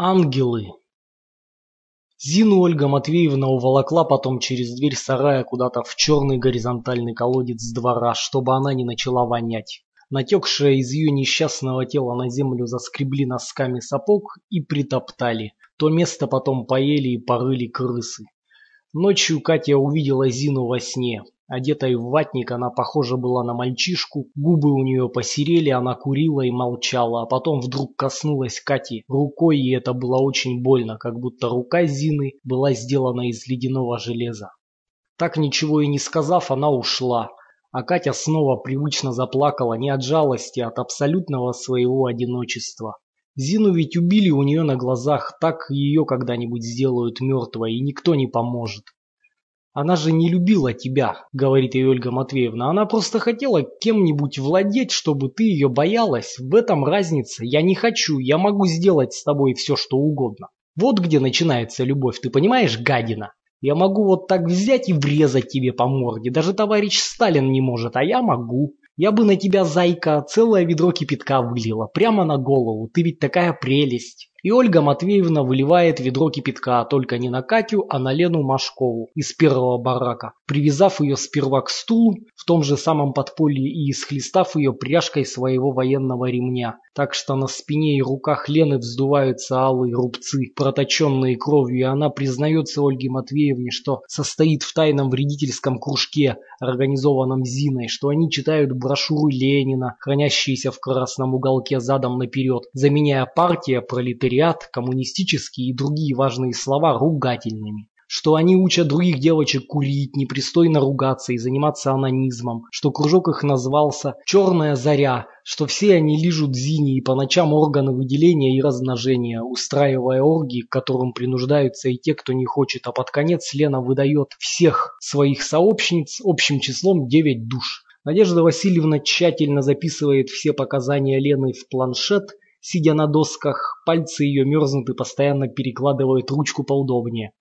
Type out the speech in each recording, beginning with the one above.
Ангелы. Зину Ольга Матвеевна уволокла потом через дверь сарая куда-то в черный горизонтальный колодец двора, чтобы она не начала вонять. Натекшее из ее несчастного тела на землю заскребли носками сапог и притоптали. То место потом поели и порыли крысы. Ночью Катя увидела Зину во сне. Одетая в ватник, она похожа была на мальчишку, губы у нее посерели, она курила и молчала, а потом вдруг коснулась Кати рукой, и это было очень больно, как будто рука Зины была сделана из ледяного железа. Так ничего и не сказав, она ушла, а Катя снова привычно заплакала не от жалости, а от абсолютного своего одиночества. Зину ведь убили у нее на глазах, так ее когда-нибудь сделают мертвой, и никто не поможет. Она же не любила тебя, говорит ей Ольга Матвеевна. Она просто хотела кем-нибудь владеть, чтобы ты ее боялась. В этом разница. Я не хочу, я могу сделать с тобой все, что угодно. Вот где начинается любовь, ты понимаешь, гадина? Я могу вот так взять и врезать тебе по морде. Даже товарищ Сталин не может, а я могу. Я бы на тебя, зайка, целое ведро кипятка вылила. Прямо на голову. Ты ведь такая прелесть. И Ольга Матвеевна выливает ведро кипятка только не на Катю, а на Лену Машкову из первого барака, привязав ее сперва к стулу в том же самом подполье и исхлестав ее пряжкой своего военного ремня, так что на спине и руках Лены вздуваются алые рубцы, проточенные кровью, и она признается Ольге Матвеевне, что состоит в тайном вредительском кружке, организованном Зиной, что они читают брошюры Ленина, хранящиеся в красном уголке задом наперед, заменяя партия пролетариат пролетариат, коммунистические и другие важные слова ругательными. Что они учат других девочек курить, непристойно ругаться и заниматься анонизмом, что кружок их назвался «Черная заря», что все они лижут зини и по ночам органы выделения и размножения, устраивая оргии, к которым принуждаются и те, кто не хочет, а под конец Лена выдает всех своих сообщниц общим числом 9 душ. Надежда Васильевна тщательно записывает все показания Лены в планшет – Сидя на досках, пальцы ее мерзнут и постоянно перекладывают ручку поудобнее.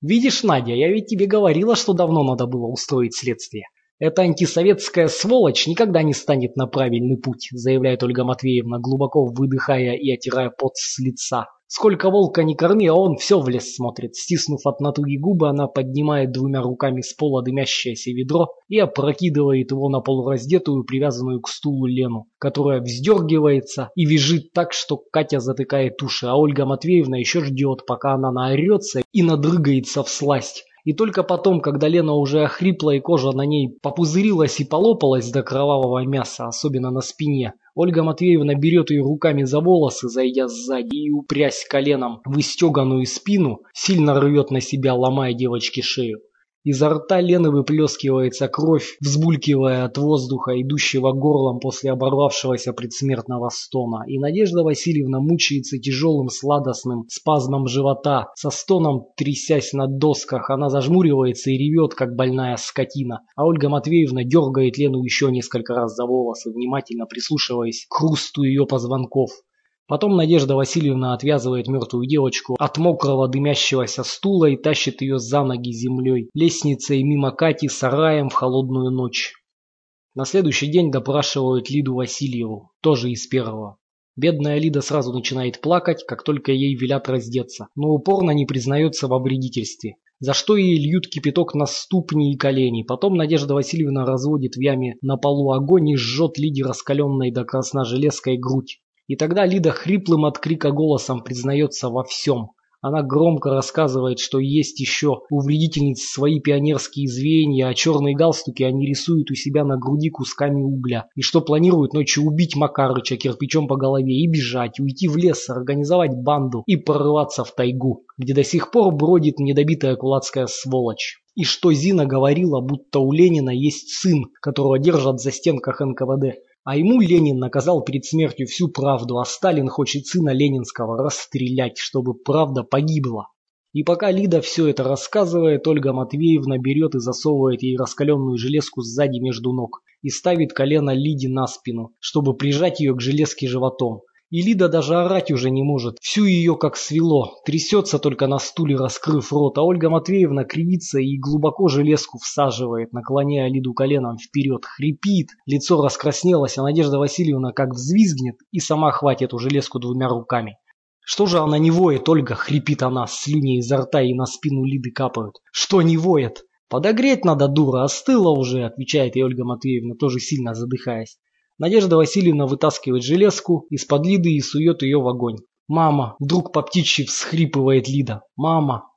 «Видишь, Надя, я ведь тебе говорила, что давно надо было устроить следствие. Эта антисоветская сволочь никогда не станет на правильный путь», заявляет Ольга Матвеевна, глубоко выдыхая и отирая пот с лица. Сколько волка не корми, а он все в лес смотрит. Стиснув от натуги губы, она поднимает двумя руками с пола дымящееся ведро и опрокидывает его на полураздетую, привязанную к стулу Лену, которая вздергивается и визжит так, что Катя затыкает уши, а Ольга Матвеевна еще ждет, пока она наорется и надрыгается в сласть. И только потом, когда Лена уже охрипла и кожа на ней попузырилась и полопалась до кровавого мяса, особенно на спине, Ольга Матвеевна берет ее руками за волосы, зайдя сзади и упрясь коленом в истеганную спину, сильно рвет на себя, ломая девочке шею. Изо рта Лены выплескивается кровь, взбулькивая от воздуха, идущего горлом после оборвавшегося предсмертного стона. И Надежда Васильевна мучается тяжелым сладостным спазмом живота, со стоном трясясь на досках. Она зажмуривается и ревет, как больная скотина. А Ольга Матвеевна дергает Лену еще несколько раз за волосы, внимательно прислушиваясь к хрусту ее позвонков. Потом Надежда Васильевна отвязывает мертвую девочку от мокрого дымящегося стула и тащит ее за ноги землей, лестницей мимо Кати сараем в холодную ночь. На следующий день допрашивают Лиду Васильеву, тоже из первого. Бедная Лида сразу начинает плакать, как только ей велят раздеться, но упорно не признается во вредительстве, за что ей льют кипяток на ступни и колени. Потом Надежда Васильевна разводит в яме на полу огонь и жжет Лиде раскаленной до красна железкой грудь. И тогда Лида хриплым от крика голосом признается во всем. Она громко рассказывает, что есть еще у вредительниц свои пионерские звенья, а черные галстуки они рисуют у себя на груди кусками угля, и что планируют ночью убить Макарыча кирпичом по голове и бежать, уйти в лес, организовать банду и прорваться в тайгу, где до сих пор бродит недобитая кулацкая сволочь. И что Зина говорила, будто у Ленина есть сын, которого держат за стенках НКВД, а ему Ленин наказал перед смертью всю правду, а Сталин хочет сына Ленинского расстрелять, чтобы правда погибла. И пока Лида все это рассказывает, Ольга Матвеевна берет и засовывает ей раскаленную железку сзади между ног и ставит колено Лиде на спину, чтобы прижать ее к железке животом. И Лида даже орать уже не может. Всю ее как свело. Трясется только на стуле, раскрыв рот. А Ольга Матвеевна кривится и глубоко железку всаживает, наклоняя Лиду коленом вперед. Хрипит. Лицо раскраснелось, а Надежда Васильевна как взвизгнет и сама хватит эту железку двумя руками. Что же она не воет, Ольга, хрипит она, слюни изо рта и на спину Лиды капают. Что не воет? Подогреть надо, дура, остыла уже, отвечает ей Ольга Матвеевна, тоже сильно задыхаясь. Надежда Васильевна вытаскивает железку из-под Лиды и сует ее в огонь. «Мама!» – вдруг по птичьи всхрипывает Лида. «Мама!»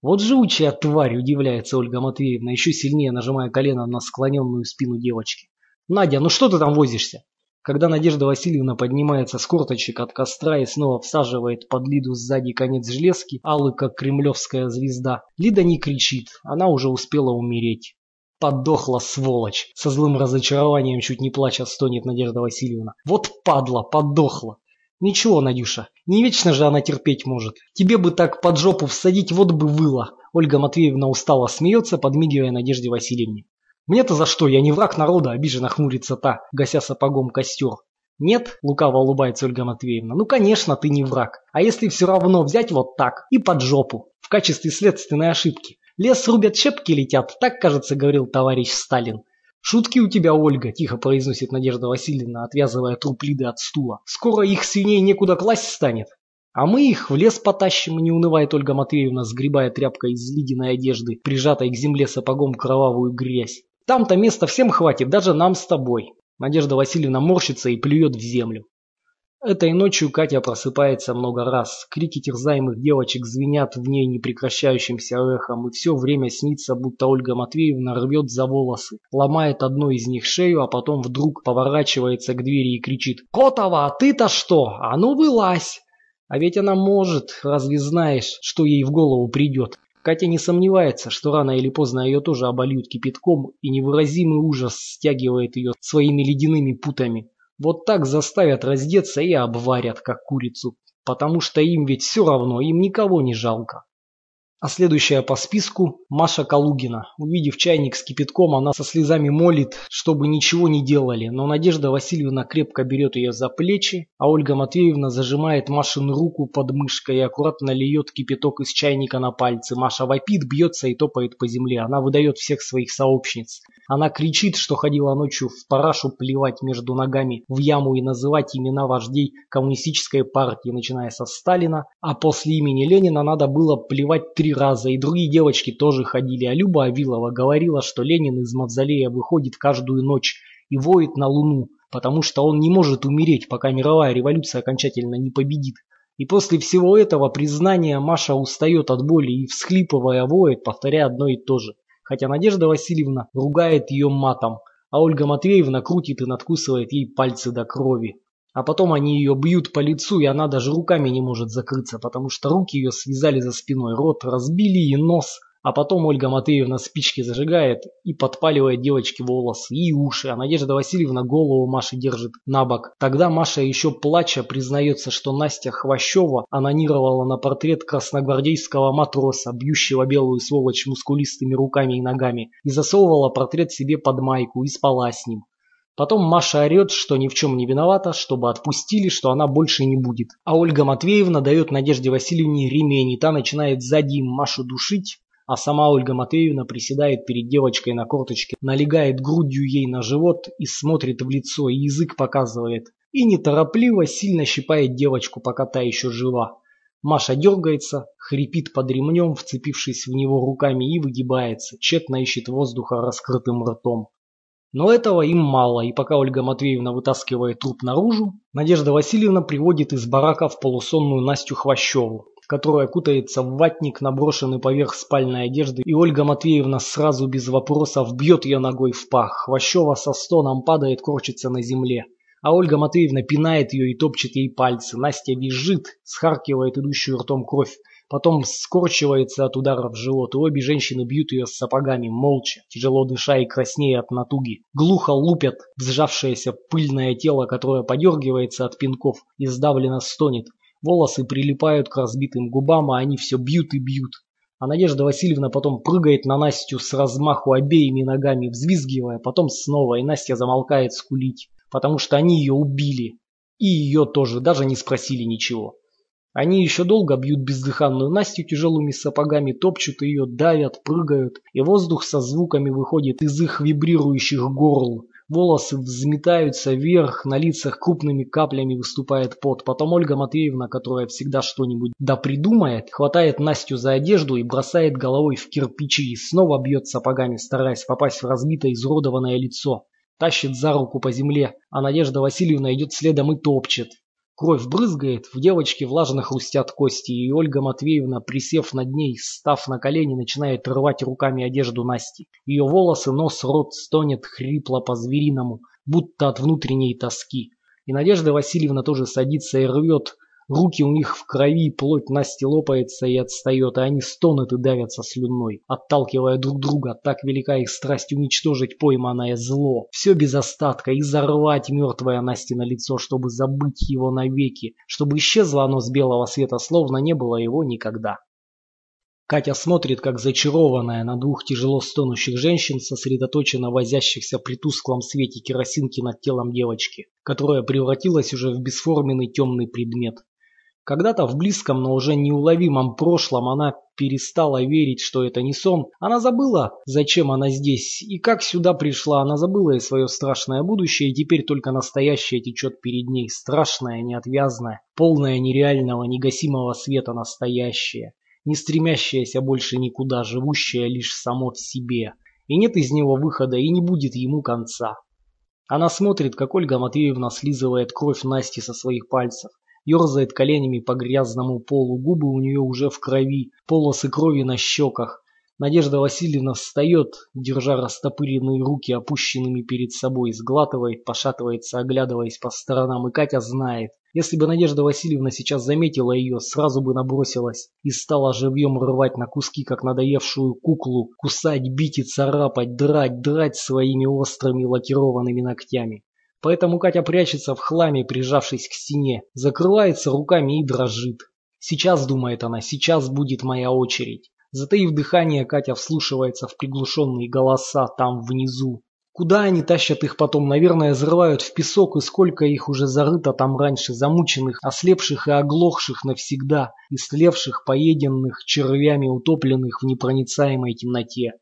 Вот живучая тварь, удивляется Ольга Матвеевна, еще сильнее нажимая колено на склоненную спину девочки. Надя, ну что ты там возишься? Когда Надежда Васильевна поднимается с корточек от костра и снова всаживает под Лиду сзади конец железки, алый как кремлевская звезда, Лида не кричит, она уже успела умереть. Подохла сволочь! Со злым разочарованием, чуть не плача, стонет Надежда Васильевна. Вот падла, подохла! Ничего, Надюша, не вечно же она терпеть может. Тебе бы так под жопу всадить, вот бы выла. Ольга Матвеевна устало смеется, подмигивая Надежде Васильевне. Мне-то за что? Я не враг народа, обиженно хмурится та, гася сапогом костер. Нет, лукаво улыбается Ольга Матвеевна. Ну, конечно, ты не враг. А если все равно взять вот так и под жопу, в качестве следственной ошибки? Лес рубят, щепки летят, так, кажется, говорил товарищ Сталин. «Шутки у тебя, Ольга», – тихо произносит Надежда Васильевна, отвязывая труп Лиды от стула. «Скоро их свиней некуда класть станет». «А мы их в лес потащим», – не унывает Ольга Матвеевна, сгребая тряпкой из Лидиной одежды, прижатой к земле сапогом кровавую грязь. «Там-то места всем хватит, даже нам с тобой». Надежда Васильевна морщится и плюет в землю. Этой ночью Катя просыпается много раз. Крики терзаемых девочек звенят в ней непрекращающимся эхом, и все время снится, будто Ольга Матвеевна рвет за волосы, ломает одной из них шею, а потом вдруг поворачивается к двери и кричит «Котова, а ты-то что? А ну вылазь!» А ведь она может, разве знаешь, что ей в голову придет? Катя не сомневается, что рано или поздно ее тоже обольют кипятком, и невыразимый ужас стягивает ее своими ледяными путами. Вот так заставят раздеться и обварят, как курицу, потому что им ведь все равно, им никого не жалко. А следующая по списку – Маша Калугина. Увидев чайник с кипятком, она со слезами молит, чтобы ничего не делали, но Надежда Васильевна крепко берет ее за плечи, а Ольга Матвеевна зажимает Машину руку под мышкой и аккуратно льет кипяток из чайника на пальцы. Маша вопит, бьется и топает по земле. Она выдает всех своих сообщниц. Она кричит, что ходила ночью в парашу плевать между ногами в яму и называть имена вождей коммунистической партии, начиная со Сталина, а после имени Ленина надо было плевать три раза, и другие девочки тоже ходили, а Люба Авилова говорила, что Ленин из мавзолея выходит каждую ночь и воет на Луну, потому что он не может умереть, пока мировая революция окончательно не победит. И после всего этого признания Маша устает от боли и, всхлипывая, воет, повторяя одно и то же. Хотя Надежда Васильевна ругает ее матом, а Ольга Матвеевна крутит и надкусывает ей пальцы до крови. А потом они ее бьют по лицу, и она даже руками не может закрыться, потому что руки ее связали за спиной, рот разбили и нос. А потом Ольга Матвеевна спички зажигает и подпаливает девочке волосы и уши, а Надежда Васильевна голову Маши держит на бок. Тогда Маша еще плача признается, что Настя Хвощева анонировала на портрет красногвардейского матроса, бьющего белую сволочь мускулистыми руками и ногами, и засовывала портрет себе под майку и спала с ним. Потом Маша орет, что ни в чем не виновата, чтобы отпустили, что она больше не будет. А Ольга Матвеевна дает Надежде Васильевне ремень, и та начинает сзади Машу душить, а сама Ольга Матвеевна приседает перед девочкой на корточке, налегает грудью ей на живот и смотрит в лицо, и язык показывает. И неторопливо сильно щипает девочку, пока та еще жива. Маша дергается, хрипит под ремнем, вцепившись в него руками и выгибается, тщетно ищет воздуха раскрытым ртом. Но этого им мало, и пока Ольга Матвеевна вытаскивает труп наружу, Надежда Васильевна приводит из барака в полусонную Настю Хвощеву, которая кутается в ватник, наброшенный поверх спальной одежды, и Ольга Матвеевна сразу без вопросов бьет ее ногой в пах. Хвощева со стоном падает, корчится на земле. А Ольга Матвеевна пинает ее и топчет ей пальцы. Настя визжит, схаркивает идущую ртом кровь. Потом скорчивается от удара в живот, и обе женщины бьют ее с сапогами, молча, тяжело дыша и краснея от натуги. Глухо лупят взжавшееся пыльное тело, которое подергивается от пинков и сдавленно стонет. Волосы прилипают к разбитым губам, а они все бьют и бьют. А Надежда Васильевна потом прыгает на Настю с размаху обеими ногами, взвизгивая, потом снова, и Настя замолкает скулить, потому что они ее убили. И ее тоже, даже не спросили ничего. Они еще долго бьют бездыханную Настю тяжелыми сапогами, топчут ее, давят, прыгают, и воздух со звуками выходит из их вибрирующих горл. Волосы взметаются вверх, на лицах крупными каплями выступает пот. Потом Ольга Матвеевна, которая всегда что-нибудь да придумает, хватает Настю за одежду и бросает головой в кирпичи и снова бьет сапогами, стараясь попасть в разбитое изуродованное лицо. Тащит за руку по земле, а Надежда Васильевна идет следом и топчет. Кровь брызгает, в девочке влажно хрустят кости, и Ольга Матвеевна, присев над ней, став на колени, начинает рвать руками одежду Насти. Ее волосы, нос, рот стонет хрипло по-звериному, будто от внутренней тоски. И Надежда Васильевна тоже садится и рвет Руки у них в крови, плоть Насти лопается и отстает, и они стонут и давятся слюной, отталкивая друг друга. Так велика их страсть уничтожить пойманное зло. Все без остатка, и зарвать мертвое Насти на лицо, чтобы забыть его навеки, чтобы исчезло оно с белого света, словно не было его никогда. Катя смотрит, как зачарованная на двух тяжело стонущих женщин, сосредоточенно возящихся при тусклом свете керосинки над телом девочки, которая превратилась уже в бесформенный темный предмет. Когда-то в близком, но уже неуловимом прошлом она перестала верить, что это не сон. Она забыла, зачем она здесь и как сюда пришла. Она забыла и свое страшное будущее, и теперь только настоящее течет перед ней. Страшное, неотвязное, полное нереального, негасимого света настоящее. Не стремящееся больше никуда, живущее лишь само в себе. И нет из него выхода, и не будет ему конца. Она смотрит, как Ольга Матвеевна слизывает кровь Насти со своих пальцев ерзает коленями по грязному полу, губы у нее уже в крови, полосы крови на щеках. Надежда Васильевна встает, держа растопыренные руки опущенными перед собой, сглатывает, пошатывается, оглядываясь по сторонам, и Катя знает. Если бы Надежда Васильевна сейчас заметила ее, сразу бы набросилась и стала живьем рвать на куски, как надоевшую куклу, кусать, бить и царапать, драть, драть своими острыми лакированными ногтями. Поэтому Катя прячется в хламе, прижавшись к стене, закрывается руками и дрожит. Сейчас, думает она, сейчас будет моя очередь. Затаив дыхание, Катя вслушивается в приглушенные голоса там внизу. Куда они тащат их потом? Наверное, взрывают в песок, и сколько их уже зарыто там раньше, замученных, ослепших и оглохших навсегда, истлевших, поеденных, червями утопленных в непроницаемой темноте.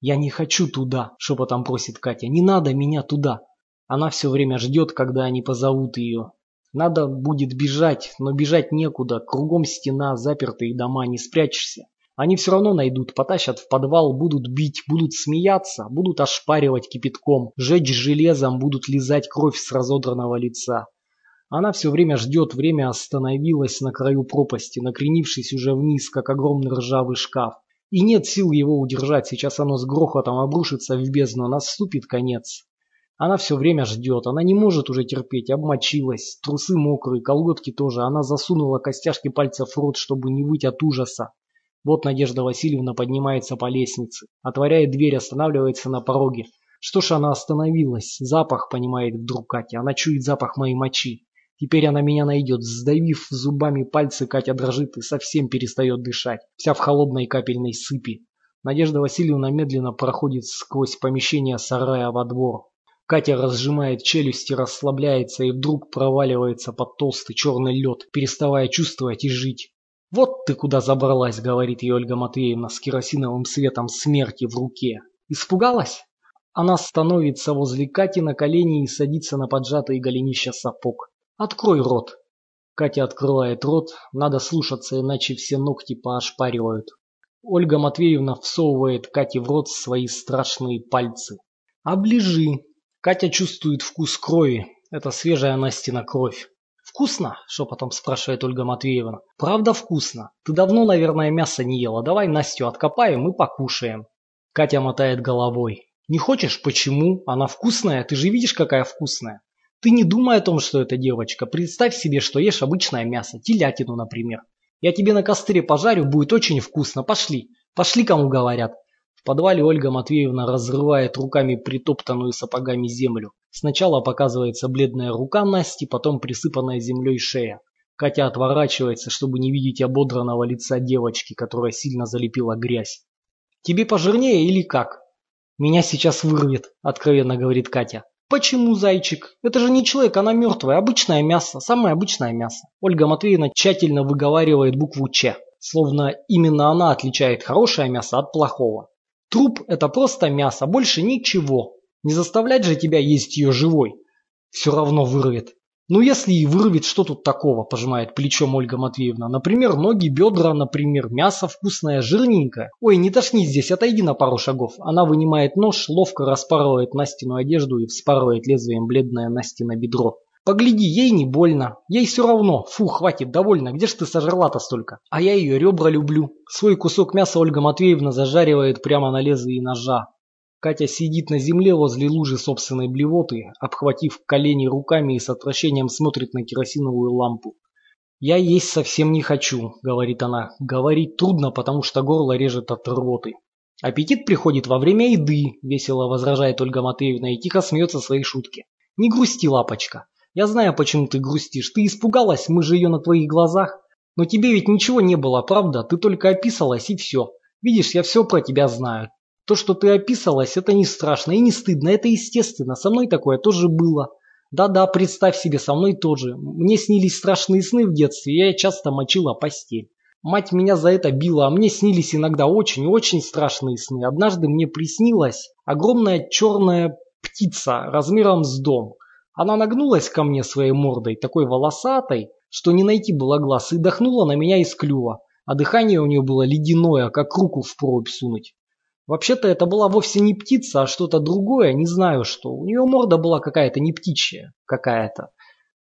«Я не хочу туда», — шепотом просит Катя. «Не надо меня туда. Она все время ждет, когда они позовут ее. Надо будет бежать, но бежать некуда. Кругом стена, запертые дома, не спрячешься. Они все равно найдут, потащат в подвал, будут бить, будут смеяться, будут ошпаривать кипятком, жечь железом, будут лизать кровь с разодранного лица. Она все время ждет, время остановилось на краю пропасти, накренившись уже вниз, как огромный ржавый шкаф. И нет сил его удержать, сейчас оно с грохотом обрушится в бездну, наступит конец. Она все время ждет, она не может уже терпеть, обмочилась, трусы мокрые, колготки тоже. Она засунула костяшки пальцев в рот, чтобы не выть от ужаса. Вот Надежда Васильевна поднимается по лестнице, отворяет дверь, останавливается на пороге. Что ж она остановилась? Запах, понимает вдруг Катя. Она чует запах моей мочи. Теперь она меня найдет. Сдавив зубами пальцы, Катя дрожит и совсем перестает дышать. Вся в холодной капельной сыпи. Надежда Васильевна медленно проходит сквозь помещение сарая во двор. Катя разжимает челюсти, расслабляется и вдруг проваливается под толстый черный лед, переставая чувствовать и жить. «Вот ты куда забралась», — говорит ей Ольга Матвеевна с керосиновым светом смерти в руке. «Испугалась?» Она становится возле Кати на колени и садится на поджатые голенища сапог. «Открой рот!» Катя открывает рот, надо слушаться, иначе все ногти поошпаривают. Ольга Матвеевна всовывает Кате в рот свои страшные пальцы. «Оближи!» Катя чувствует вкус крови. Это свежая Настина кровь. «Вкусно?» – шепотом спрашивает Ольга Матвеевна. «Правда вкусно? Ты давно, наверное, мясо не ела. Давай Настю откопаем и покушаем». Катя мотает головой. «Не хочешь? Почему? Она вкусная. Ты же видишь, какая вкусная. Ты не думай о том, что это девочка. Представь себе, что ешь обычное мясо. Телятину, например. Я тебе на костре пожарю, будет очень вкусно. Пошли. Пошли, кому говорят. В подвале Ольга Матвеевна разрывает руками притоптанную сапогами землю. Сначала показывается бледная рука Насти, потом присыпанная землей шея. Катя отворачивается, чтобы не видеть ободранного лица девочки, которая сильно залепила грязь. «Тебе пожирнее или как?» «Меня сейчас вырвет», — откровенно говорит Катя. «Почему, зайчик? Это же не человек, она мертвая, обычное мясо, самое обычное мясо». Ольга Матвеевна тщательно выговаривает букву «Ч», словно именно она отличает хорошее мясо от плохого. Труп – это просто мясо, больше ничего. Не заставлять же тебя есть ее живой. Все равно вырвет. Ну если и вырвет, что тут такого, пожимает плечом Ольга Матвеевна. Например, ноги, бедра, например, мясо вкусное, жирненькое. Ой, не тошни здесь, отойди на пару шагов. Она вынимает нож, ловко распарывает Настину одежду и вспарывает лезвием бледное Настино бедро. Погляди, ей не больно. Ей все равно. Фу, хватит, довольно. Где ж ты сожрала-то столько? А я ее ребра люблю. Свой кусок мяса Ольга Матвеевна зажаривает прямо на лезвии ножа. Катя сидит на земле возле лужи собственной блевоты, обхватив колени руками и с отвращением смотрит на керосиновую лампу. «Я есть совсем не хочу», — говорит она. «Говорить трудно, потому что горло режет от рвоты». «Аппетит приходит во время еды», — весело возражает Ольга Матвеевна и тихо смеется своей шутки. «Не грусти, лапочка. Я знаю, почему ты грустишь. Ты испугалась, мы же ее на твоих глазах. Но тебе ведь ничего не было, правда? Ты только описалась и все. Видишь, я все про тебя знаю. То, что ты описалась, это не страшно и не стыдно, это естественно. Со мной такое тоже было. Да-да, представь себе, со мной тоже. Мне снились страшные сны в детстве, я часто мочила постель. Мать меня за это била, а мне снились иногда очень-очень страшные сны. Однажды мне приснилась огромная черная птица размером с дом. Она нагнулась ко мне своей мордой, такой волосатой, что не найти было глаз, и дохнула на меня из клюва. А дыхание у нее было ледяное, как руку в прорубь сунуть. Вообще-то это была вовсе не птица, а что-то другое, не знаю что. У нее морда была какая-то не птичья, какая-то.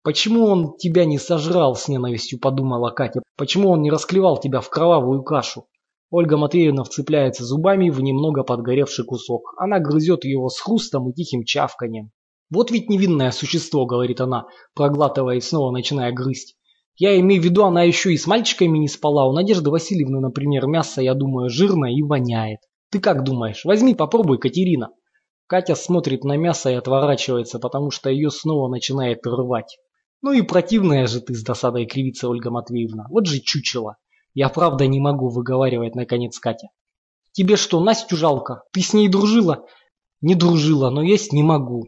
«Почему он тебя не сожрал?» – с ненавистью подумала Катя. «Почему он не расклевал тебя в кровавую кашу?» Ольга Матвеевна вцепляется зубами в немного подгоревший кусок. Она грызет его с хрустом и тихим чавканием. «Вот ведь невинное существо», – говорит она, проглатывая и снова начиная грызть. «Я имею в виду, она еще и с мальчиками не спала. У Надежды Васильевны, например, мясо, я думаю, жирное и воняет. Ты как думаешь? Возьми, попробуй, Катерина. Катя смотрит на мясо и отворачивается, потому что ее снова начинает рвать. Ну и противная же ты с досадой кривится, Ольга Матвеевна. Вот же чучело. Я правда не могу выговаривать, наконец, Катя. Тебе что, Настю жалко? Ты с ней дружила? Не дружила, но есть не могу.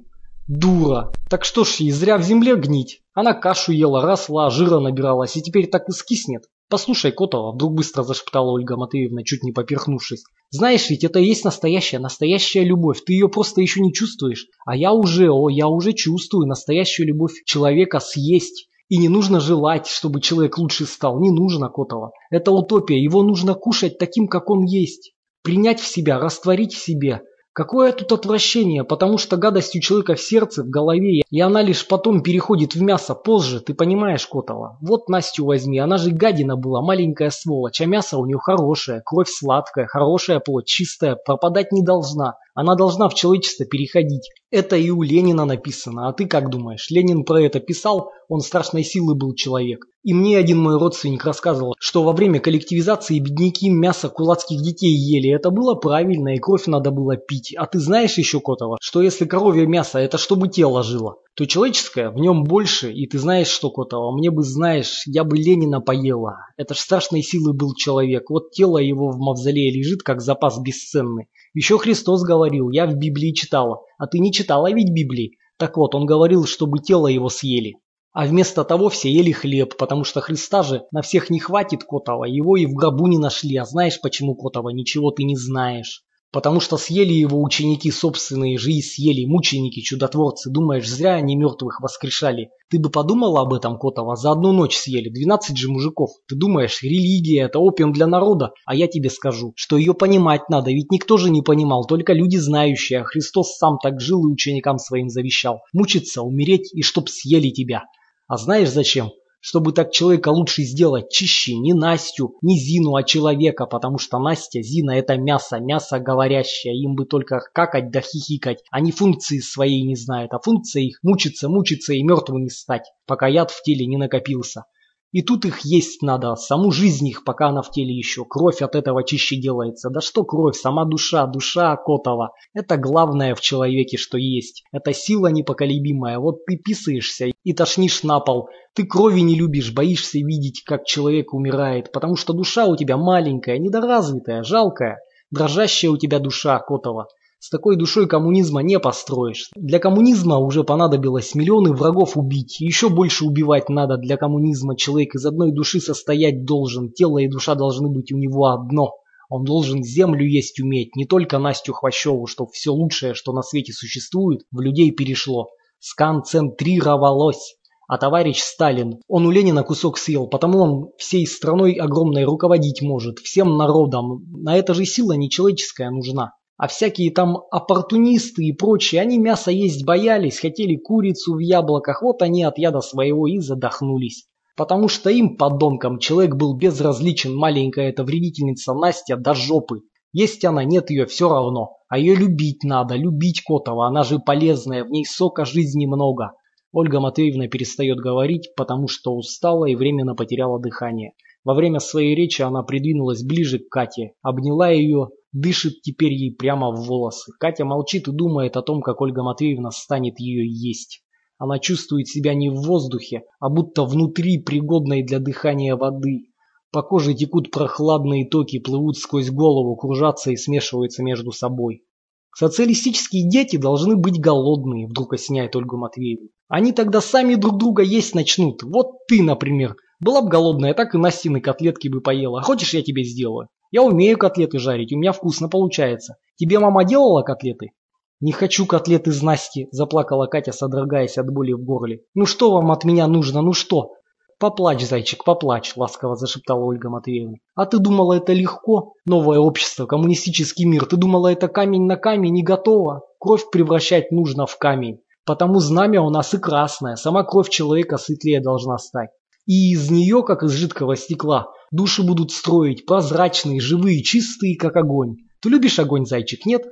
Дура. Так что ж ей зря в земле гнить? Она кашу ела, росла, жира набиралась и теперь так и скиснет. «Послушай, Котова», – вдруг быстро зашептала Ольга Матвеевна, чуть не поперхнувшись. «Знаешь ведь, это и есть настоящая, настоящая любовь. Ты ее просто еще не чувствуешь. А я уже, о, я уже чувствую настоящую любовь человека съесть. И не нужно желать, чтобы человек лучше стал. Не нужно, Котова. Это утопия. Его нужно кушать таким, как он есть. Принять в себя, растворить в себе. Какое тут отвращение, потому что гадость у человека в сердце, в голове, и она лишь потом переходит в мясо позже, ты понимаешь, Котова? Вот Настю возьми, она же гадина была, маленькая сволочь, а мясо у нее хорошее, кровь сладкая, хорошая плоть, чистая, пропадать не должна. Она должна в человечество переходить. Это и у Ленина написано, а ты как думаешь? Ленин про это писал, он страшной силы был человек. И мне один мой родственник рассказывал, что во время коллективизации бедняки мясо кулацких детей ели. Это было правильно, и кровь надо было пить. А ты знаешь еще, Котова, что если коровье мясо это чтобы тело жило, то человеческое в нем больше. И ты знаешь что, Котова, мне бы знаешь, я бы Ленина поела. Это ж страшной силы был человек. Вот тело его в мавзолее лежит, как запас бесценный. Еще Христос говорил, я в Библии читала. А ты не читала ведь Библии? Так вот, он говорил, чтобы тело его съели. А вместо того все ели хлеб, потому что Христа же на всех не хватит Котова, его и в гробу не нашли. А знаешь почему, Котова, ничего ты не знаешь. Потому что съели его ученики собственные же и съели, мученики, чудотворцы. Думаешь, зря они мертвых воскрешали. Ты бы подумала об этом, Котова, за одну ночь съели, 12 же мужиков. Ты думаешь, религия это опиум для народа? А я тебе скажу, что ее понимать надо, ведь никто же не понимал, только люди знающие. А Христос сам так жил и ученикам своим завещал. Мучиться, умереть и чтоб съели тебя. А знаешь зачем? Чтобы так человека лучше сделать, чище не Настю, не Зину, а человека, потому что Настя, Зина это мясо, мясо говорящее, им бы только какать да хихикать, они функции своей не знают, а функция их мучиться, мучиться и мертвым не стать, пока яд в теле не накопился. И тут их есть надо, саму жизнь их, пока она в теле еще. Кровь от этого чище делается. Да что кровь, сама душа, душа Котова. Это главное в человеке, что есть. Это сила непоколебимая. Вот ты писаешься и тошнишь на пол. Ты крови не любишь, боишься видеть, как человек умирает. Потому что душа у тебя маленькая, недоразвитая, жалкая. Дрожащая у тебя душа, Котова. С такой душой коммунизма не построишь. Для коммунизма уже понадобилось миллионы врагов убить. Еще больше убивать надо для коммунизма. Человек из одной души состоять должен. Тело и душа должны быть у него одно. Он должен землю есть уметь, не только Настю Хвощеву, что все лучшее, что на свете существует, в людей перешло. Сконцентрировалось. А товарищ Сталин, он у Ленина кусок съел, потому он всей страной огромной руководить может, всем народом. На это же сила нечеловеческая нужна. А всякие там оппортунисты и прочие, они мясо есть боялись, хотели курицу в яблоках, вот они от яда своего и задохнулись. Потому что им, подонкам, человек был безразличен, маленькая эта вредительница Настя до жопы. Есть она, нет ее, все равно. А ее любить надо, любить Котова, она же полезная, в ней сока жизни много. Ольга Матвеевна перестает говорить, потому что устала и временно потеряла дыхание. Во время своей речи она придвинулась ближе к Кате, обняла ее, дышит теперь ей прямо в волосы. Катя молчит и думает о том, как Ольга Матвеевна станет ее есть. Она чувствует себя не в воздухе, а будто внутри пригодной для дыхания воды. По коже текут прохладные токи, плывут сквозь голову, кружатся и смешиваются между собой. Социалистические дети должны быть голодные, вдруг осеняет Ольгу Матвеевну. Они тогда сами друг друга есть начнут. Вот ты, например, была бы голодная, так и Настины котлетки бы поела. А хочешь, я тебе сделаю? Я умею котлеты жарить, у меня вкусно получается. Тебе мама делала котлеты? Не хочу котлеты из Насти, заплакала Катя, содрогаясь от боли в горле. Ну что вам от меня нужно, ну что? «Поплачь, зайчик, поплачь», – ласково зашептала Ольга Матвеевна. «А ты думала, это легко? Новое общество, коммунистический мир. Ты думала, это камень на камень не готово? Кровь превращать нужно в камень. Потому знамя у нас и красное. Сама кровь человека светлее должна стать. И из нее, как из жидкого стекла, души будут строить, прозрачные, живые, чистые, как огонь. Ты любишь огонь, зайчик, нет?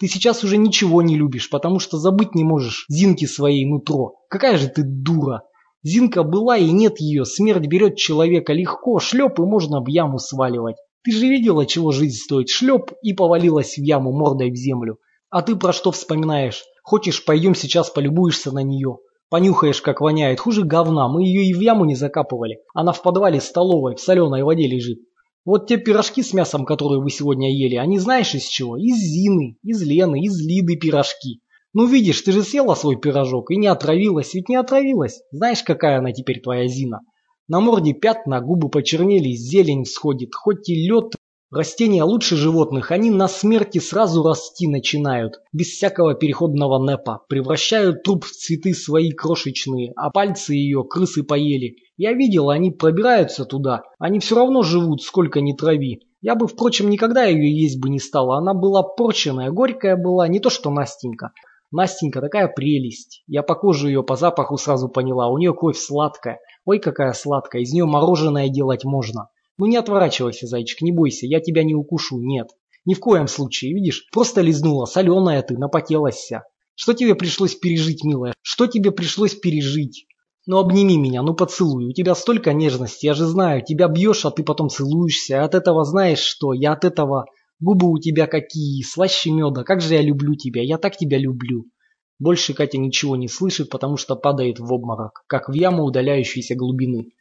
Ты сейчас уже ничего не любишь, потому что забыть не можешь Зинки своей нутро. Какая же ты дура!» Зинка была и нет ее, смерть берет человека легко, шлеп и можно в яму сваливать. Ты же видела, чего жизнь стоит, шлеп и повалилась в яму мордой в землю. А ты про что вспоминаешь? Хочешь, пойдем сейчас полюбуешься на нее? Понюхаешь, как воняет, хуже говна, мы ее и в яму не закапывали. Она в подвале столовой в соленой воде лежит. Вот те пирожки с мясом, которые вы сегодня ели, они знаешь из чего? Из Зины, из Лены, из Лиды пирожки. Ну видишь, ты же съела свой пирожок и не отравилась, ведь не отравилась. Знаешь, какая она теперь твоя Зина? На морде пятна, губы почернели, зелень всходит, хоть и лед. Растения лучше животных, они на смерти сразу расти начинают, без всякого переходного непа, превращают труп в цветы свои крошечные, а пальцы ее крысы поели. Я видел, они пробираются туда, они все равно живут, сколько ни трави. Я бы, впрочем, никогда ее есть бы не стала, она была порченная, горькая была, не то что Настенька. Настенька такая прелесть. Я по коже ее по запаху сразу поняла. У нее кровь сладкая. Ой, какая сладкая. Из нее мороженое делать можно. Ну не отворачивайся, зайчик, не бойся. Я тебя не укушу. Нет. Ни в коем случае. Видишь, просто лизнула. Соленая ты, напотелась вся. Что тебе пришлось пережить, милая? Что тебе пришлось пережить? Ну обними меня, ну поцелуй. У тебя столько нежности, я же знаю. Тебя бьешь, а ты потом целуешься. От этого знаешь что? Я от этого Губы у тебя какие, слаще меда, как же я люблю тебя, я так тебя люблю. Больше Катя ничего не слышит, потому что падает в обморок, как в яму удаляющейся глубины.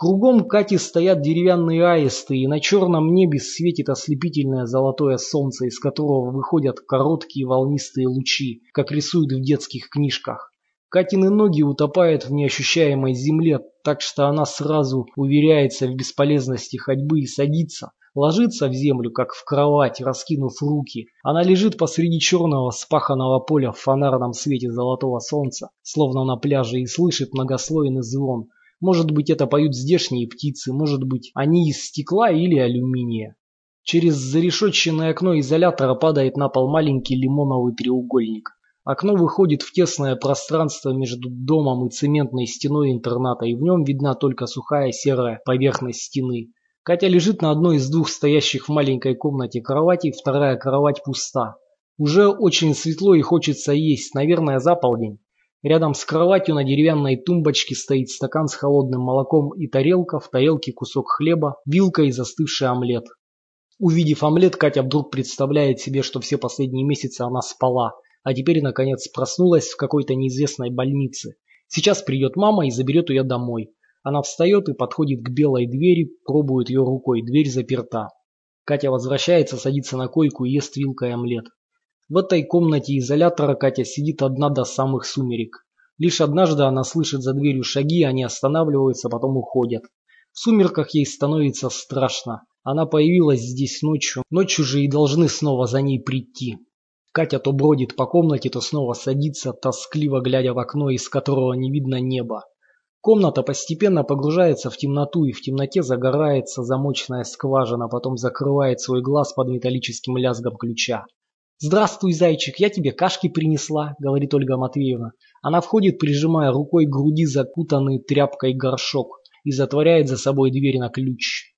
Кругом Кати стоят деревянные аисты, и на черном небе светит ослепительное золотое солнце, из которого выходят короткие волнистые лучи, как рисуют в детских книжках. Катины ноги утопают в неощущаемой земле, так что она сразу уверяется в бесполезности ходьбы и садится, Ложится в землю, как в кровать, раскинув руки. Она лежит посреди черного спаханного поля в фонарном свете золотого солнца, словно на пляже, и слышит многослойный звон. Может быть, это поют здешние птицы, может быть, они из стекла или алюминия. Через зарешетченное окно изолятора падает на пол маленький лимоновый треугольник. Окно выходит в тесное пространство между домом и цементной стеной интерната, и в нем видна только сухая серая поверхность стены. Катя лежит на одной из двух стоящих в маленькой комнате кроватей, вторая кровать пуста. Уже очень светло и хочется есть, наверное, за полдень. Рядом с кроватью на деревянной тумбочке стоит стакан с холодным молоком и тарелка, в тарелке кусок хлеба, вилка и застывший омлет. Увидев омлет, Катя вдруг представляет себе, что все последние месяцы она спала, а теперь, наконец, проснулась в какой-то неизвестной больнице. Сейчас придет мама и заберет ее домой. Она встает и подходит к белой двери, пробует ее рукой, дверь заперта. Катя возвращается, садится на койку и ест вилкой омлет. В этой комнате изолятора Катя сидит одна до самых сумерек. Лишь однажды она слышит за дверью шаги, они останавливаются, потом уходят. В сумерках ей становится страшно. Она появилась здесь ночью, ночью же и должны снова за ней прийти. Катя то бродит по комнате, то снова садится, тоскливо глядя в окно, из которого не видно неба. Комната постепенно погружается в темноту, и в темноте загорается замочная скважина, потом закрывает свой глаз под металлическим лязгом ключа. «Здравствуй, зайчик, я тебе кашки принесла», — говорит Ольга Матвеевна. Она входит, прижимая рукой к груди закутанный тряпкой горшок и затворяет за собой дверь на ключ.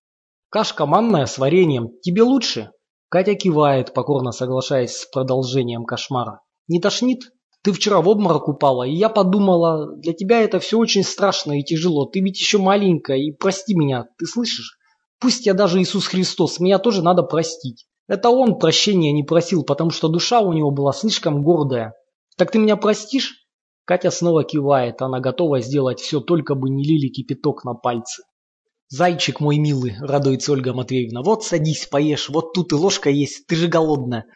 «Кашка манная с вареньем. Тебе лучше?» Катя кивает, покорно соглашаясь с продолжением кошмара. «Не тошнит?» Ты вчера в обморок упала, и я подумала, для тебя это все очень страшно и тяжело. Ты ведь еще маленькая, и прости меня, ты слышишь? Пусть я даже Иисус Христос, меня тоже надо простить. Это он прощения не просил, потому что душа у него была слишком гордая. Так ты меня простишь? Катя снова кивает, она готова сделать все, только бы не лили кипяток на пальцы. «Зайчик мой милый», — радуется Ольга Матвеевна, — «вот садись, поешь, вот тут и ложка есть, ты же голодная».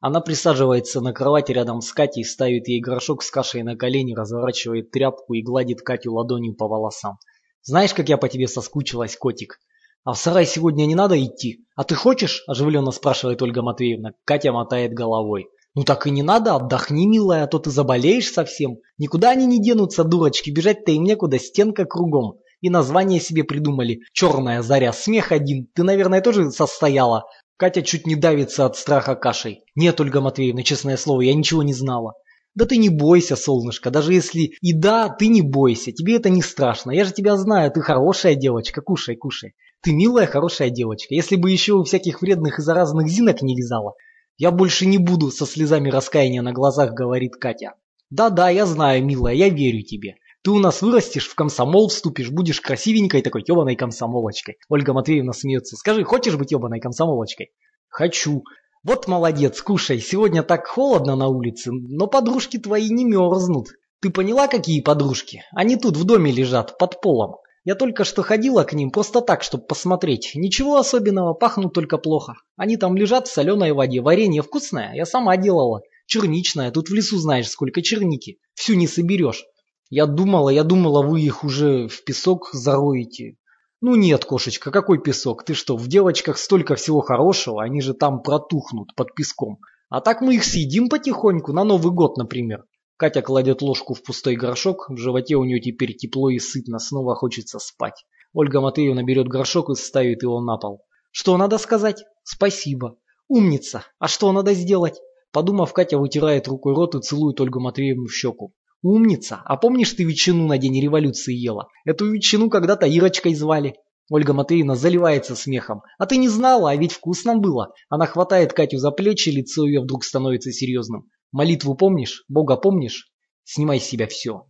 Она присаживается на кровати рядом с Катей, ставит ей горшок с кашей на колени, разворачивает тряпку и гладит Катю ладонью по волосам. «Знаешь, как я по тебе соскучилась, котик? А в сарай сегодня не надо идти? А ты хочешь?» – оживленно спрашивает Ольга Матвеевна. Катя мотает головой. «Ну так и не надо, отдохни, милая, а то ты заболеешь совсем. Никуда они не денутся, дурочки, бежать-то им некуда, стенка кругом. И название себе придумали. Черная заря, смех один. Ты, наверное, тоже состояла. Катя чуть не давится от страха кашей. Нет, Ольга Матвеевна, честное слово, я ничего не знала. Да ты не бойся, солнышко, даже если и да, ты не бойся, тебе это не страшно. Я же тебя знаю, ты хорошая девочка, кушай, кушай. Ты милая, хорошая девочка. Если бы еще у всяких вредных и заразных зинок не лизала, я больше не буду со слезами раскаяния на глазах, говорит Катя. Да-да, я знаю, милая, я верю тебе. Ты у нас вырастешь, в комсомол вступишь, будешь красивенькой такой ебаной комсомолочкой. Ольга Матвеевна смеется. Скажи, хочешь быть ебаной комсомолочкой? Хочу. Вот молодец, кушай. Сегодня так холодно на улице, но подружки твои не мерзнут. Ты поняла, какие подружки? Они тут в доме лежат, под полом. Я только что ходила к ним просто так, чтобы посмотреть. Ничего особенного, пахнут только плохо. Они там лежат в соленой воде. Варенье вкусное, я сама делала. Черничное, тут в лесу знаешь, сколько черники. Всю не соберешь. Я думала, я думала, вы их уже в песок зароете. Ну нет, кошечка, какой песок? Ты что, в девочках столько всего хорошего, они же там протухнут под песком. А так мы их съедим потихоньку, на Новый год, например. Катя кладет ложку в пустой горшок, в животе у нее теперь тепло и сытно, снова хочется спать. Ольга Матвеевна берет горшок и ставит его на пол. Что надо сказать? Спасибо. Умница. А что надо сделать? Подумав, Катя вытирает рукой рот и целует Ольгу Матвеевну в щеку. Умница. А помнишь, ты ветчину на день революции ела? Эту ветчину когда-то Ирочкой звали. Ольга Матвеевна заливается смехом. А ты не знала, а ведь вкусно было. Она хватает Катю за плечи, лицо ее вдруг становится серьезным. Молитву помнишь? Бога помнишь? Снимай с себя все.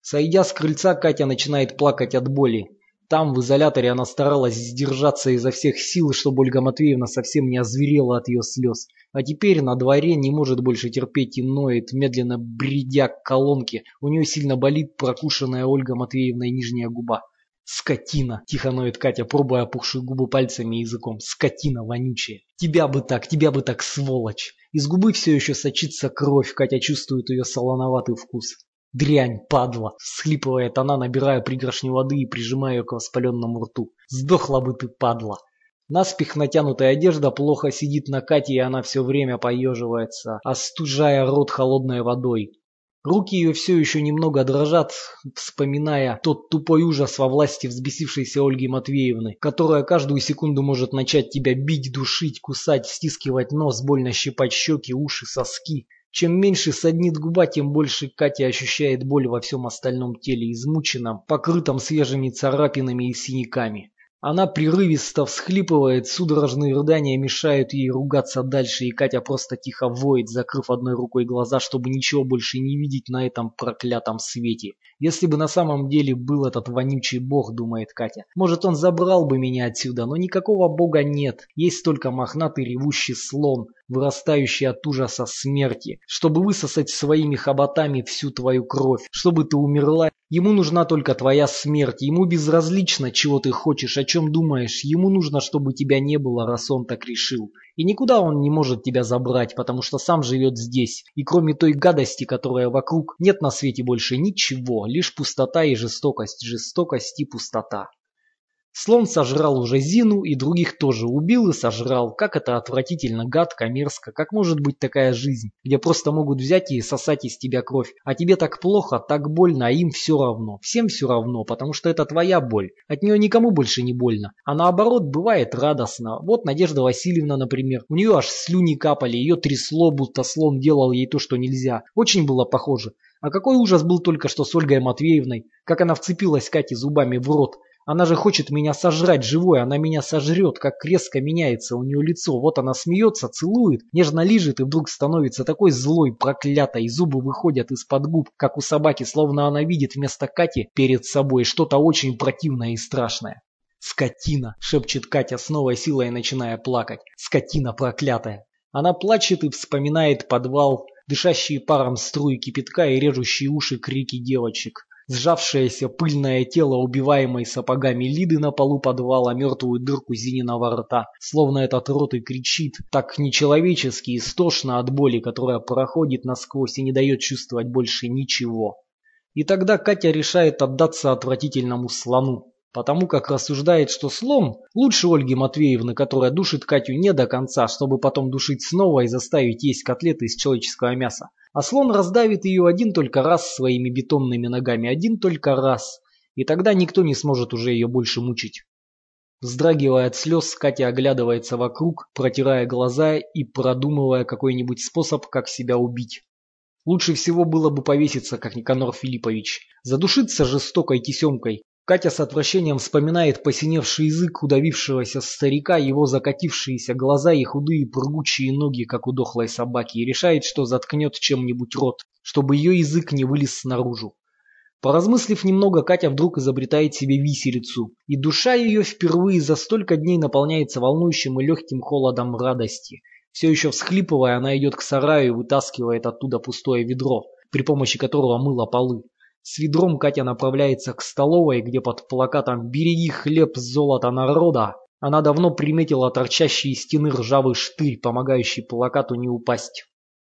Сойдя с крыльца, Катя начинает плакать от боли. Там, в изоляторе, она старалась сдержаться изо всех сил, чтобы Ольга Матвеевна совсем не озверела от ее слез. А теперь на дворе не может больше терпеть и ноет, медленно бредя к колонке. У нее сильно болит прокушенная Ольга Матвеевна нижняя губа. «Скотина!» – тихо ноет Катя, пробуя опухшие губы пальцами и языком. «Скотина вонючая! Тебя бы так, тебя бы так, сволочь!» Из губы все еще сочится кровь, Катя чувствует ее солоноватый вкус. «Дрянь, падла!» – всхлипывает она, набирая пригоршню воды и прижимая ее к воспаленному рту. «Сдохла бы ты, падла!» Наспех натянутая одежда плохо сидит на Кате, и она все время поеживается, остужая рот холодной водой. Руки ее все еще немного дрожат, вспоминая тот тупой ужас во власти взбесившейся Ольги Матвеевны, которая каждую секунду может начать тебя бить, душить, кусать, стискивать нос, больно щипать щеки, уши, соски. Чем меньше саднит губа, тем больше Катя ощущает боль во всем остальном теле, измученном, покрытом свежими царапинами и синяками. Она прерывисто всхлипывает, судорожные рыдания мешают ей ругаться дальше, и Катя просто тихо воет, закрыв одной рукой глаза, чтобы ничего больше не видеть на этом проклятом свете. Если бы на самом деле был этот вонючий бог, думает Катя, может он забрал бы меня отсюда, но никакого бога нет, есть только мохнатый ревущий слон, вырастающий от ужаса смерти, чтобы высосать своими хоботами всю твою кровь, чтобы ты умерла. Ему нужна только твоя смерть, ему безразлично, чего ты хочешь, о чем думаешь, ему нужно, чтобы тебя не было, раз он так решил. И никуда он не может тебя забрать, потому что сам живет здесь, и кроме той гадости, которая вокруг, нет на свете больше ничего, лишь пустота и жестокость, жестокость и пустота. Слон сожрал уже Зину и других тоже убил и сожрал. Как это отвратительно, гадко, мерзко. Как может быть такая жизнь, где просто могут взять и сосать из тебя кровь. А тебе так плохо, так больно, а им все равно. Всем все равно, потому что это твоя боль. От нее никому больше не больно. А наоборот, бывает радостно. Вот Надежда Васильевна, например. У нее аж слюни капали, ее трясло, будто слон делал ей то, что нельзя. Очень было похоже. А какой ужас был только что с Ольгой Матвеевной, как она вцепилась Кате зубами в рот, она же хочет меня сожрать живой, она меня сожрет, как резко меняется у нее лицо. Вот она смеется, целует, нежно лижет и вдруг становится такой злой, проклятой, зубы выходят из-под губ, как у собаки, словно она видит вместо Кати перед собой что-то очень противное и страшное. «Скотина!» – шепчет Катя с новой силой, начиная плакать. «Скотина проклятая!» Она плачет и вспоминает подвал, дышащие паром струи кипятка и режущие уши крики девочек. Сжавшееся пыльное тело убиваемой сапогами Лиды на полу подвала, мертвую дырку Зининого рта, словно этот рот и кричит, так нечеловечески истошно от боли, которая проходит насквозь и не дает чувствовать больше ничего. И тогда Катя решает отдаться отвратительному слону, потому как рассуждает, что слон лучше Ольги Матвеевны, которая душит Катю не до конца, чтобы потом душить снова и заставить есть котлеты из человеческого мяса. А слон раздавит ее один только раз своими бетонными ногами, один только раз. И тогда никто не сможет уже ее больше мучить. Вздрагивая от слез, Катя оглядывается вокруг, протирая глаза и продумывая какой-нибудь способ, как себя убить. Лучше всего было бы повеситься, как Никанор Филиппович. Задушиться жестокой тесемкой, Катя с отвращением вспоминает посиневший язык удавившегося старика, его закатившиеся глаза и худые прыгучие ноги, как у дохлой собаки, и решает, что заткнет чем-нибудь рот, чтобы ее язык не вылез снаружи. Поразмыслив немного, Катя вдруг изобретает себе виселицу, и душа ее впервые за столько дней наполняется волнующим и легким холодом радости. Все еще всхлипывая, она идет к сараю и вытаскивает оттуда пустое ведро, при помощи которого мыла полы. С ведром Катя направляется к столовой, где под плакатом «Береги хлеб золото народа» она давно приметила торчащий из стены ржавый штырь, помогающий плакату не упасть.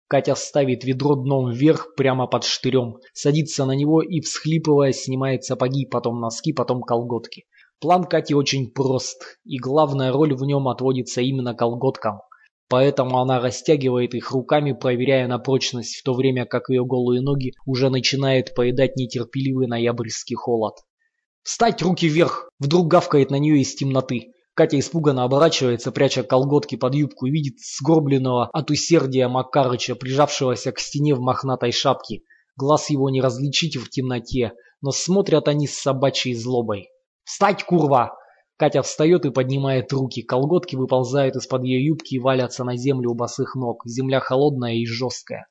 Катя ставит ведро дном вверх прямо под штырем, садится на него и, всхлипывая, снимает сапоги, потом носки, потом колготки. План Кати очень прост, и главная роль в нем отводится именно колготкам. Поэтому она растягивает их руками, проверяя на прочность, в то время как ее голые ноги уже начинает поедать нетерпеливый ноябрьский холод. «Встать, руки вверх!» Вдруг гавкает на нее из темноты. Катя испуганно оборачивается, пряча колготки под юбку, и видит сгорбленного от усердия Макарыча, прижавшегося к стене в мохнатой шапке. Глаз его не различить в темноте, но смотрят они с собачьей злобой. «Встать, курва!» Катя встает и поднимает руки, колготки выползают из-под ее юбки и валятся на землю у босых ног. Земля холодная и жесткая.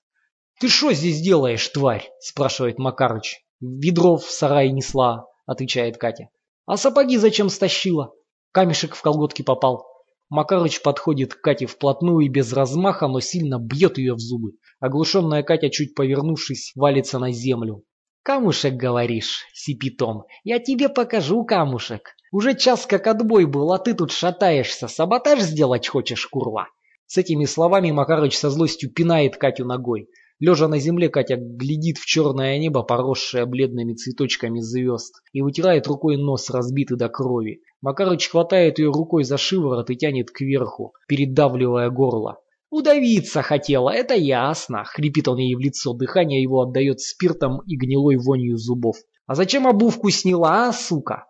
«Ты что здесь делаешь, тварь?» – спрашивает Макарыч. «Ведро в сарай несла», – отвечает Катя. «А сапоги зачем стащила?» Камешек в колготки попал. Макарыч подходит к Кате вплотную и без размаха, но сильно бьет ее в зубы. Оглушенная Катя, чуть повернувшись, валится на землю. «Камушек, говоришь?» – сипит он. «Я тебе покажу камушек». Уже час как отбой был, а ты тут шатаешься. Саботаж сделать хочешь, курва?» С этими словами Макарыч со злостью пинает Катю ногой. Лежа на земле, Катя глядит в черное небо, поросшее бледными цветочками звезд, и вытирает рукой нос, разбитый до крови. Макарыч хватает ее рукой за шиворот и тянет кверху, передавливая горло. «Удавиться хотела, это ясно!» — хрипит он ей в лицо, дыхание его отдает спиртом и гнилой вонью зубов. «А зачем обувку сняла, а, сука?»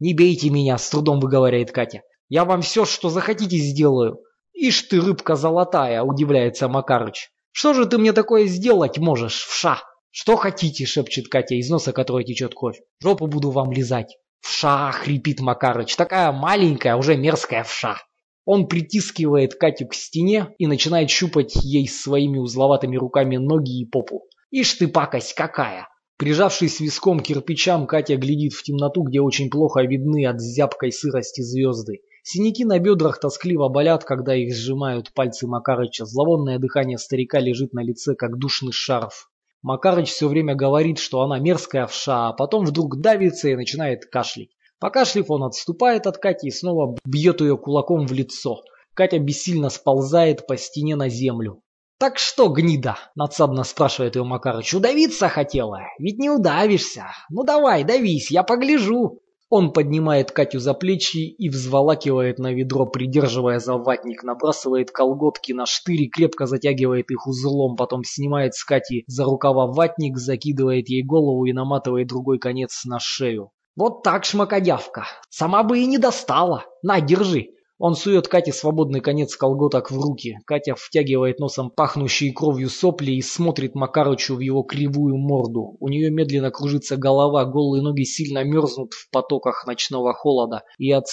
«Не бейте меня», — с трудом выговаривает Катя. «Я вам все, что захотите, сделаю». «Ишь ты, рыбка золотая», — удивляется Макарыч. «Что же ты мне такое сделать можешь, вша?» «Что хотите?» — шепчет Катя, из носа которой течет кровь. «Жопу буду вам лизать». «Вша!» — хрипит Макарыч. «Такая маленькая, уже мерзкая вша». Он притискивает Катю к стене и начинает щупать ей своими узловатыми руками ноги и попу. «Ишь ты, пакость какая!» Прижавшись виском к кирпичам, Катя глядит в темноту, где очень плохо видны от зябкой сырости звезды. Синяки на бедрах тоскливо болят, когда их сжимают пальцы Макарыча. Зловонное дыхание старика лежит на лице, как душный шарф. Макарыч все время говорит, что она мерзкая овша, а потом вдруг давится и начинает кашлять. Покашлив, он отступает от Кати и снова бьет ее кулаком в лицо. Катя бессильно сползает по стене на землю. «Так что, гнида?» – надсадно спрашивает его Макарыч. «Удавиться хотела? Ведь не удавишься. Ну давай, давись, я погляжу». Он поднимает Катю за плечи и взволакивает на ведро, придерживая за ватник, набрасывает колготки на штырь и крепко затягивает их узлом, потом снимает с Кати за рукава ватник, закидывает ей голову и наматывает другой конец на шею. «Вот так, шмакодявка! Сама бы и не достала! На, держи!» Он сует Кате свободный конец колготок в руки. Катя втягивает носом пахнущие кровью сопли и смотрит Макарычу в его кривую морду. У нее медленно кружится голова, голые ноги сильно мерзнут в потоках ночного холода и от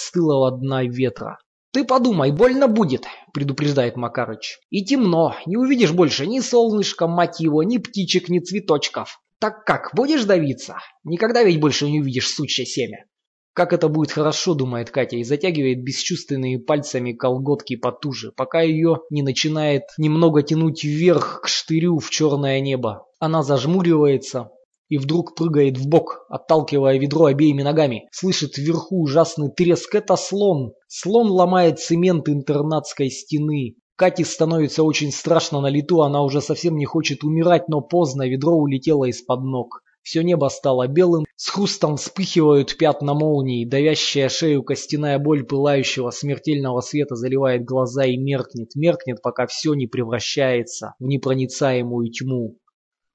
дна ветра. «Ты подумай, больно будет», — предупреждает Макарыч. «И темно, не увидишь больше ни солнышка, мать его, ни птичек, ни цветочков. Так как, будешь давиться? Никогда ведь больше не увидишь сучье семя». Как это будет хорошо, думает Катя, и затягивает бесчувственными пальцами колготки потуже, пока ее не начинает немного тянуть вверх к штырю в черное небо. Она зажмуривается и вдруг прыгает в бок, отталкивая ведро обеими ногами. Слышит вверху ужасный треск. Это слон. Слон ломает цемент интернатской стены. Кате становится очень страшно на лету, она уже совсем не хочет умирать, но поздно, ведро улетело из-под ног. Все небо стало белым, с хрустом вспыхивают пятна молний, давящая шею костяная боль пылающего смертельного света заливает глаза и меркнет, меркнет, пока все не превращается в непроницаемую тьму.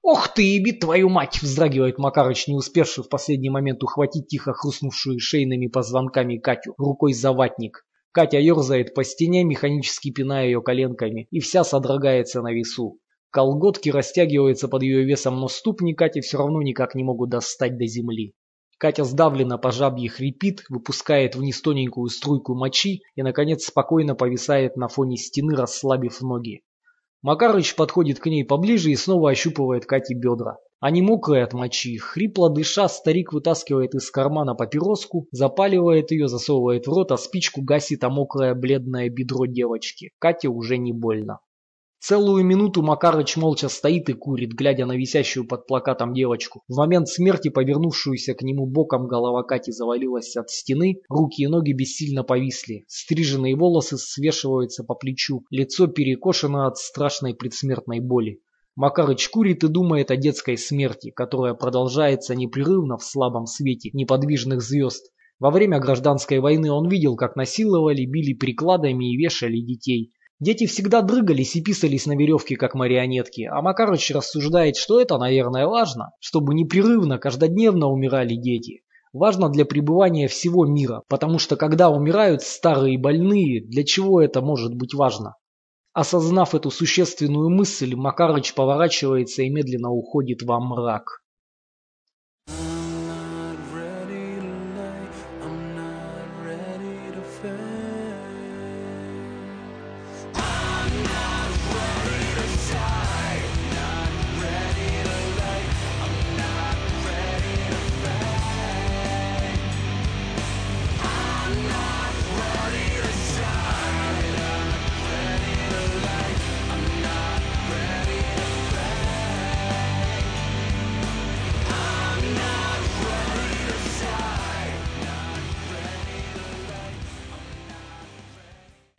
«Ох ты, ебит твою мать!» – вздрагивает Макарыч, не успевший в последний момент ухватить тихо хрустнувшую шейными позвонками Катю рукой за ватник. Катя ерзает по стене, механически пиная ее коленками, и вся содрогается на весу. Колготки растягиваются под ее весом, но ступни Кати все равно никак не могут достать до земли. Катя сдавленно по жабье хрипит, выпускает вниз тоненькую струйку мочи и, наконец, спокойно повисает на фоне стены, расслабив ноги. Макарыч подходит к ней поближе и снова ощупывает Кате бедра. Они мокрые от мочи. Хрипло дыша, старик вытаскивает из кармана папироску, запаливает ее, засовывает в рот, а спичку гасит о мокрое бледное бедро девочки. Кате уже не больно. Целую минуту Макарыч молча стоит и курит, глядя на висящую под плакатом девочку. В момент смерти, повернувшуюся к нему боком, голова Кати завалилась от стены, руки и ноги бессильно повисли. Стриженные волосы свешиваются по плечу, лицо перекошено от страшной предсмертной боли. Макарыч курит и думает о детской смерти, которая продолжается непрерывно в слабом свете неподвижных звезд. Во время гражданской войны он видел, как насиловали, били прикладами и вешали детей. Дети всегда дрыгались и писались на веревке, как марионетки, а Макарыч рассуждает, что это, наверное, важно, чтобы непрерывно, каждодневно умирали дети. Важно для пребывания всего мира, потому что когда умирают старые и больные, для чего это может быть важно? Осознав эту существенную мысль, Макарыч поворачивается и медленно уходит во мрак.